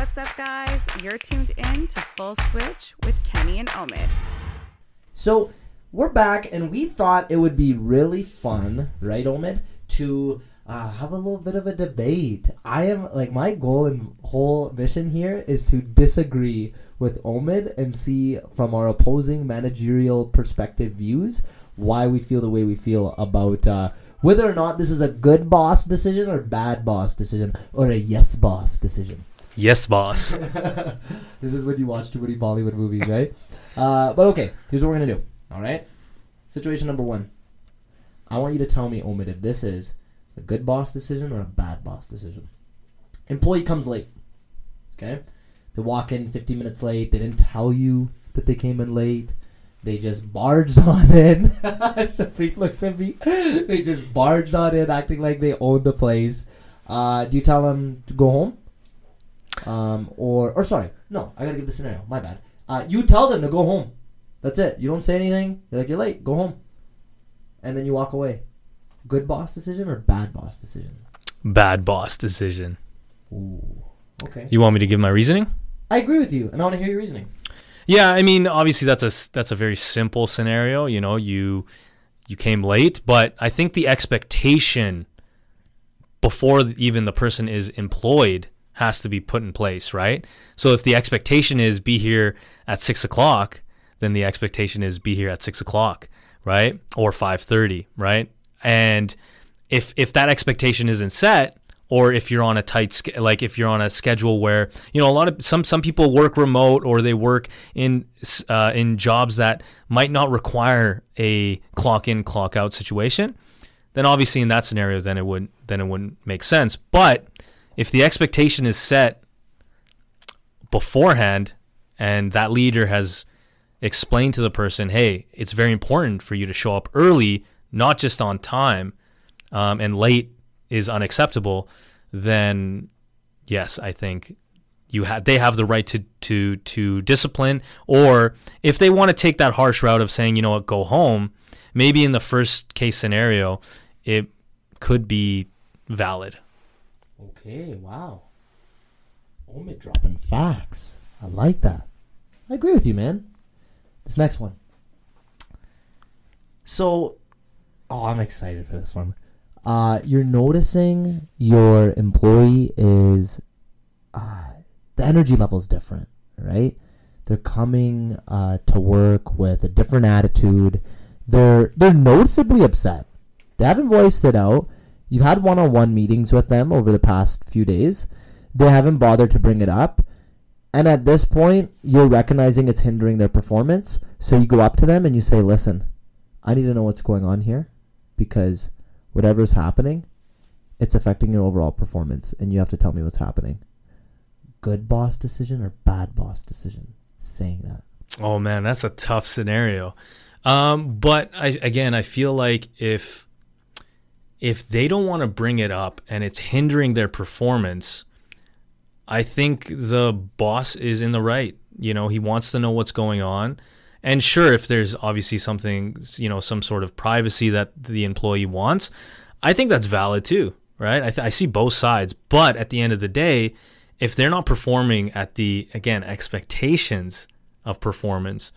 What's up, guys? You're tuned in to Full Switch with Kenny and Omid. So we're back, and we thought it would be really fun, right, Omid, to uh, have a little bit of a debate. I am like my goal and whole mission here is to disagree with Omid and see from our opposing managerial perspective views why we feel the way we feel about uh, whether or not this is a good boss decision or bad boss decision or a yes boss decision. Yes, boss. this is when you watch too many Bollywood movies, right? Uh, but okay, here's what we're gonna do. All right. Situation number one. I want you to tell me, Omid, if this is a good boss decision or a bad boss decision. Employee comes late. Okay. They walk in 50 minutes late. They didn't tell you that they came in late. They just barged on in. Sapreet looks at me. They just barged on in, acting like they own the place. Uh, do you tell them to go home? Um, or or sorry, no, I gotta give the scenario. My bad. Uh, you tell them to go home. That's it. You don't say anything. You're like you're late. Go home, and then you walk away. Good boss decision or bad boss decision? Bad boss decision. Ooh. Okay. You want me to give my reasoning? I agree with you, and I want to hear your reasoning. Yeah, I mean, obviously that's a that's a very simple scenario. You know, you you came late, but I think the expectation before even the person is employed has to be put in place, right? So if the expectation is be here at six o'clock, then the expectation is be here at six o'clock, right? Or five thirty, right? And if if that expectation isn't set, or if you're on a tight like if you're on a schedule where you know a lot of some some people work remote or they work in uh, in jobs that might not require a clock in clock out situation, then obviously in that scenario then it wouldn't then it wouldn't make sense. But if the expectation is set beforehand and that leader has explained to the person, hey, it's very important for you to show up early, not just on time, um, and late is unacceptable, then yes, I think you have they have the right to to to discipline. Or if they want to take that harsh route of saying, you know what, go home, maybe in the first case scenario, it could be valid. Okay. Wow. Omid dropping facts. I like that. I agree with you, man. This next one. So, oh, I'm excited for this one. Uh, you're noticing your employee is uh, the energy level is different, right? They're coming uh, to work with a different attitude. They're they're noticeably upset. They haven't voiced it out. You've had one-on-one meetings with them over the past few days. They haven't bothered to bring it up. And at this point, you're recognizing it's hindering their performance. So you go up to them and you say, "Listen, I need to know what's going on here because whatever's happening, it's affecting your overall performance, and you have to tell me what's happening." Good boss decision or bad boss decision? Saying that. Oh man, that's a tough scenario. Um, but I, again, I feel like if if they don't want to bring it up and it's hindering their performance, I think the boss is in the right. You know, he wants to know what's going on. And sure, if there's obviously something, you know, some sort of privacy that the employee wants, I think that's valid too, right? I, th- I see both sides. But at the end of the day, if they're not performing at the, again, expectations of performance,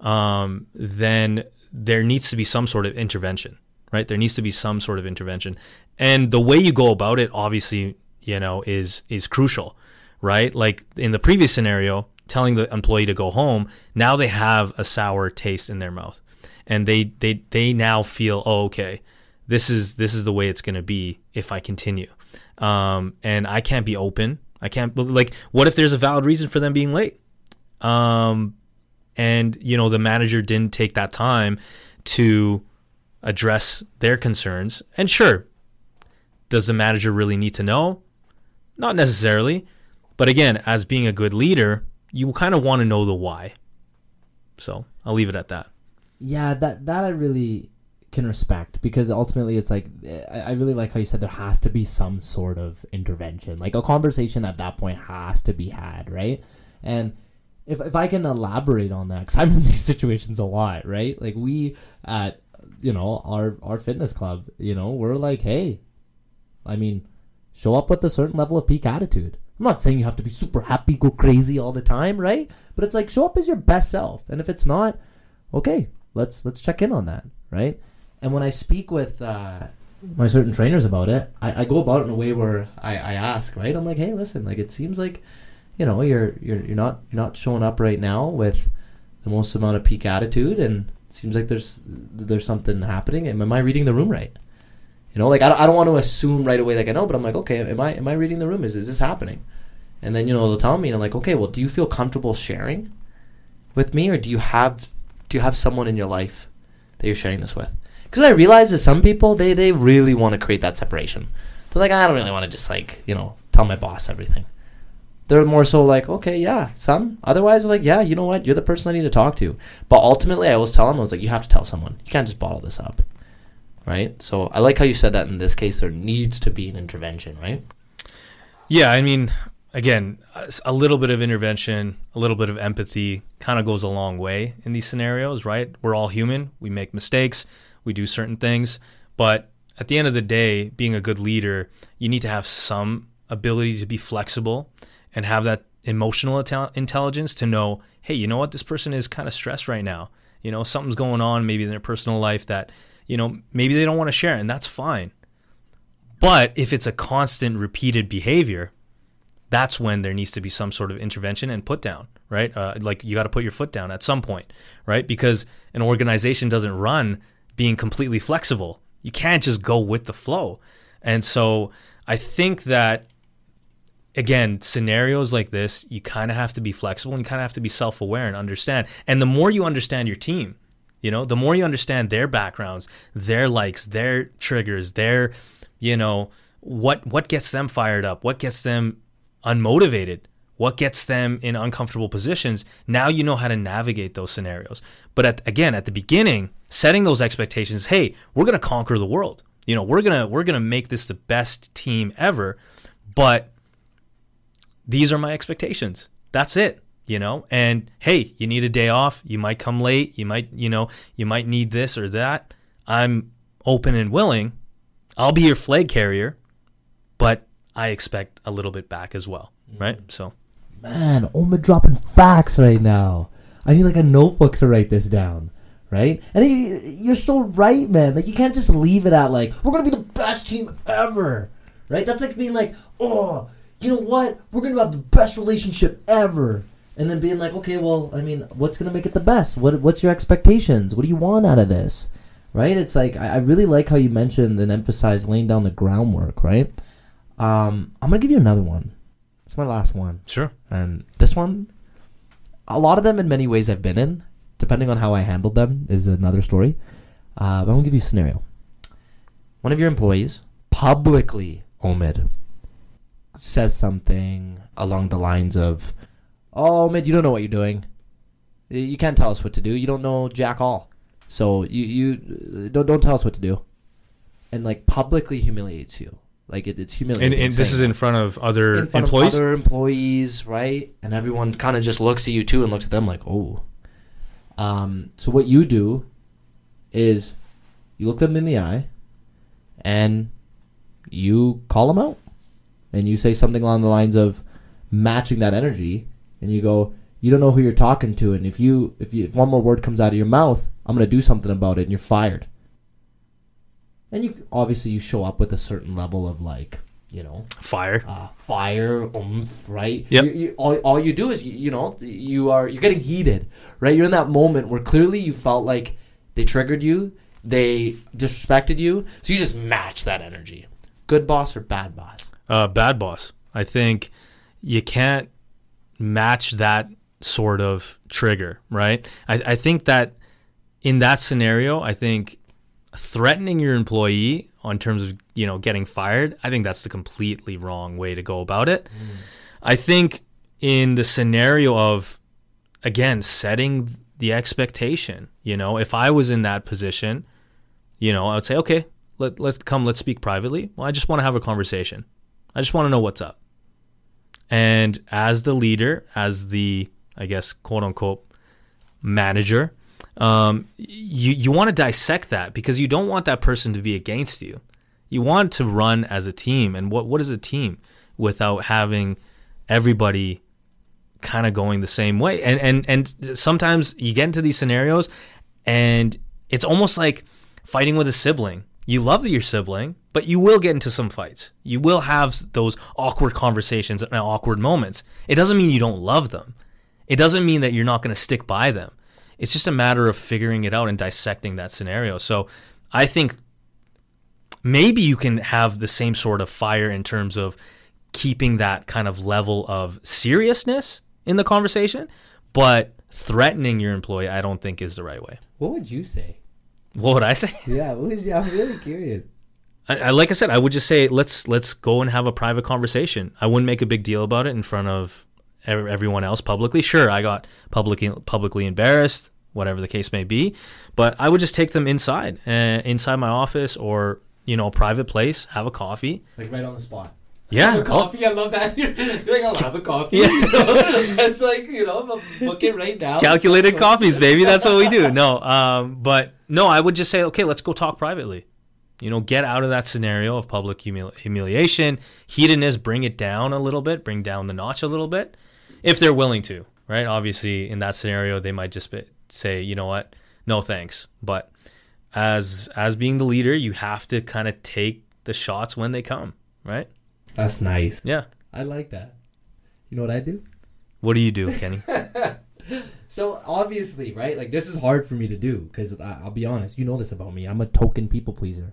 um, then there needs to be some sort of intervention, right? There needs to be some sort of intervention. And the way you go about it, obviously, you know, is is crucial, right? Like in the previous scenario, telling the employee to go home, now they have a sour taste in their mouth. And they they they now feel, oh, okay, this is this is the way it's gonna be if I continue. Um, and I can't be open. I can't like what if there's a valid reason for them being late? Um, and you know the manager didn't take that time to address their concerns. And sure, does the manager really need to know? Not necessarily. But again, as being a good leader, you kind of want to know the why. So I'll leave it at that. Yeah, that that I really can respect because ultimately it's like I, really like how you said there has to be some sort of intervention, like a conversation at that point has to be had, right? And if if I can elaborate on that, because I'm in these situations a lot, right? Like we at you know our our fitness club, you know, we're like, hey, I mean, show up with a certain level of peak attitude. I'm not saying you have to be super happy, go crazy all the time, right? But it's like show up as your best self. And if it's not, okay, let's let's check in on that, right? And when I speak with uh, my certain trainers about it, I, I go about it in a way where I, I ask, right? I'm like, hey, listen, like it seems like, you know, you're you're you're not you're not showing up right now with the most amount of peak attitude, and seems like there's there's something happening. Am I reading the room right? You know, like I I don't want to assume right away like I know, but I'm like, okay, am I am I reading the room? Is is this happening? And then you know they'll tell me, and I'm like, okay, well, do you feel comfortable sharing with me, or do you have do you have someone in your life that you're sharing this with? Because I realize that some people they they really want to create that separation. They're like, I don't really want to just like you know tell my boss everything. They're more so like, okay, yeah, some. Otherwise, like, yeah, you know what, you're the person I need to talk to. But ultimately, I always tell them, I was like, you have to tell someone. You can't just bottle this up, right? So I like how you said that. In this case, there needs to be an intervention, right? Yeah, I mean, again, a little bit of intervention, a little bit of empathy kind of goes a long way in these scenarios, right? We're all human. We make mistakes, we do certain things. But at the end of the day, being a good leader, you need to have some ability to be flexible and have that emotional intelligence to know, hey, you know what? This person is kind of stressed right now. You know, something's going on maybe in their personal life that, you know, maybe they don't want to share, and that's fine. But if it's a constant repeated behavior, that's when there needs to be some sort of intervention and put down, right? Uh, like you got to put your foot down at some point, right? Because an organization doesn't run being completely flexible. You can't just go with the flow. And so I think that again, scenarios like this, you kind of have to be flexible and kind of have to be self aware and understand. And the more you understand your team, you know, the more you understand their backgrounds, their likes, their triggers, their, you know, what what gets them fired up, what gets them unmotivated, what gets them in uncomfortable positions. Now you know how to navigate those scenarios. But at, again, at the beginning, setting those expectations, hey, we're going to conquer the world. You know, we're to we're to make this the best team ever, but these are my expectations. That's it, you know? And hey, you need a day off, you might come late, you might, you know, you might need this or that. I'm open and willing. I'll be your flag carrier, but I expect a little bit back as well, right? Mm. So, man, Omid dropping facts right now. I need like a notebook to write this down, right? And you're so right, man. Like you can't just leave it at like we're gonna be the best team ever, right? That's like being like, oh, you know what? We're gonna have the best relationship ever, and then being like, okay, well, I mean, what's gonna make it the best? What What's your expectations? What do you want out of this? Right? It's like I, I really like how you mentioned and emphasized laying down the groundwork, right? Um, I'm gonna give you another one. It's my last one. Sure. And this one, a lot of them in many ways I've been in. Depending on how I handled them is another story. Uh, but I'm gonna give you a scenario. One of your employees publicly, Omid, says something along the lines of, "Oh, Omid, you don't know what you're doing. You can't tell us what to do. You don't know jack all. So you you don't don't tell us what to do." And like publicly humiliates you like it, it's humiliating. And, and this is in front of other in front employees. Of other employees, right? And everyone kind of just looks at you too and looks at them like, oh. Um, so what you do is you look them in the eye and you call them out and you say something along the lines of matching that energy and you go you don't know who you're talking to and if you if you if one more word comes out of your mouth i'm going to do something about it and you're fired. And you obviously you show up with a certain level of like you know fire. uh, fire oomph right? Yep. You, you, all, all you do is you, you know you are you're getting heated right? You're in that moment where clearly you felt like they triggered you they disrespected you so you just match that energy. Good boss or bad boss uh, bad boss. I think you can't match that sort of trigger right? I, I think that in that scenario i think threatening your employee on terms of you know getting fired i think that's the completely wrong way to go about it. Mm. i think in the scenario of again setting the expectation you know if i was in that position you know i would say okay let, let's come let's speak privately. Well i just want to have a conversation i just want to know what's up and as the leader as the i guess quote unquote manager um, you you want to dissect that because you don't want that person to be against you. You want to run as a team, and what what is a team without having everybody kind of going the same way. And and and sometimes you get into these scenarios and it's almost like fighting with a sibling. You love your sibling, but you will get into some fights. You will have those awkward conversations and awkward moments. It doesn't mean you don't love them. It doesn't mean that you're not going to stick by them. It's just a matter of figuring it out and dissecting that scenario. So I think maybe you can have the same sort of fire in terms of keeping that kind of level of seriousness in the conversation, but threatening your employee, I don't think is the right way. What would you say? What would I say? Yeah, what is, I'm really curious. I, I, like I said, I would just say let's let's go and have a private conversation. I wouldn't make a big deal about it in front of everyone else publicly. Sure, I got publicly publicly embarrassed, whatever the case may be, but I would just take them inside, uh, inside my office or you know a private place, have a coffee, like right on the spot. Yeah, have a coffee. Oh. I love that. You're like, I'll have a coffee. Yeah. it's like you know, book it right now. Calculated coffees, baby. That's what we do. No, um, but no, I would just say, okay, let's go talk privately. You know, get out of that scenario of public humili- humiliation, heatedness. Bring it down a little bit. Bring down the notch a little bit, if they're willing to. Right? Obviously, in that scenario, they might just be, say, you know what, no thanks. But as as being the leader, you have to kind of take the shots when they come. Right? That's nice. Yeah. I like that. You know what I do? What do you do, Kenny? so obviously, right? Like this is hard for me to do because I'll be honest. You know this about me. I'm a token people pleaser,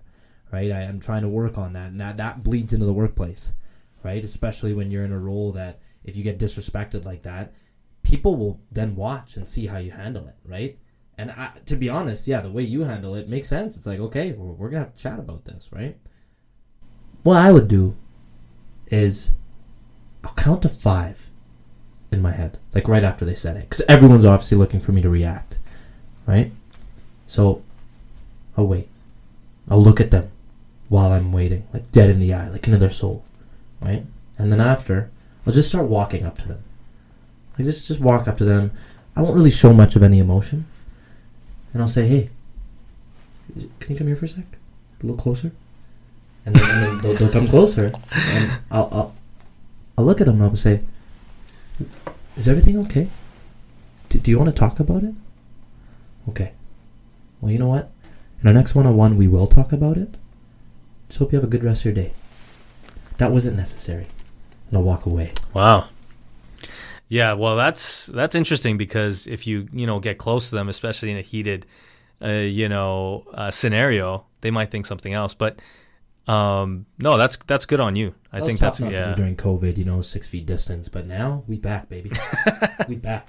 right? I am trying to work on that, and that that bleeds into the workplace, right? Especially when you're in a role that if you get disrespected like that, people will then watch and see how you handle it, right? And I, to be honest, yeah, the way you handle it makes sense. It's like, okay, we're, we're gonna have to chat about this, right? What I would do is I'll count to five in my head, like right after they said it, because everyone's obviously looking for me to react, right? So I'll wait. I'll look at them while I'm waiting, like dead in the eye, like another soul, right? And then after, I'll just start walking up to them. I just just walk up to them. I won't really show much of any emotion, and I'll say, "Hey, can you come here for a sec? A little closer." and then, and then they'll, they'll, come closer, and I'll, I'll, I'll look at them and I'll say, "Is everything okay? Do, do you want to talk about it?" Okay. Well, you know what? In our next one-on-one, we will talk about it. Just hope you have a good rest of your day. That wasn't necessary, and I'll walk away. Wow. Yeah, well, that's that's interesting because if you you know get close to them, especially in a heated, uh, you know, uh, scenario, they might think something else. But um, no, that's that's good on you. I that think that's yeah. during COVID, you know, six feet distance. But now we back, baby. we back.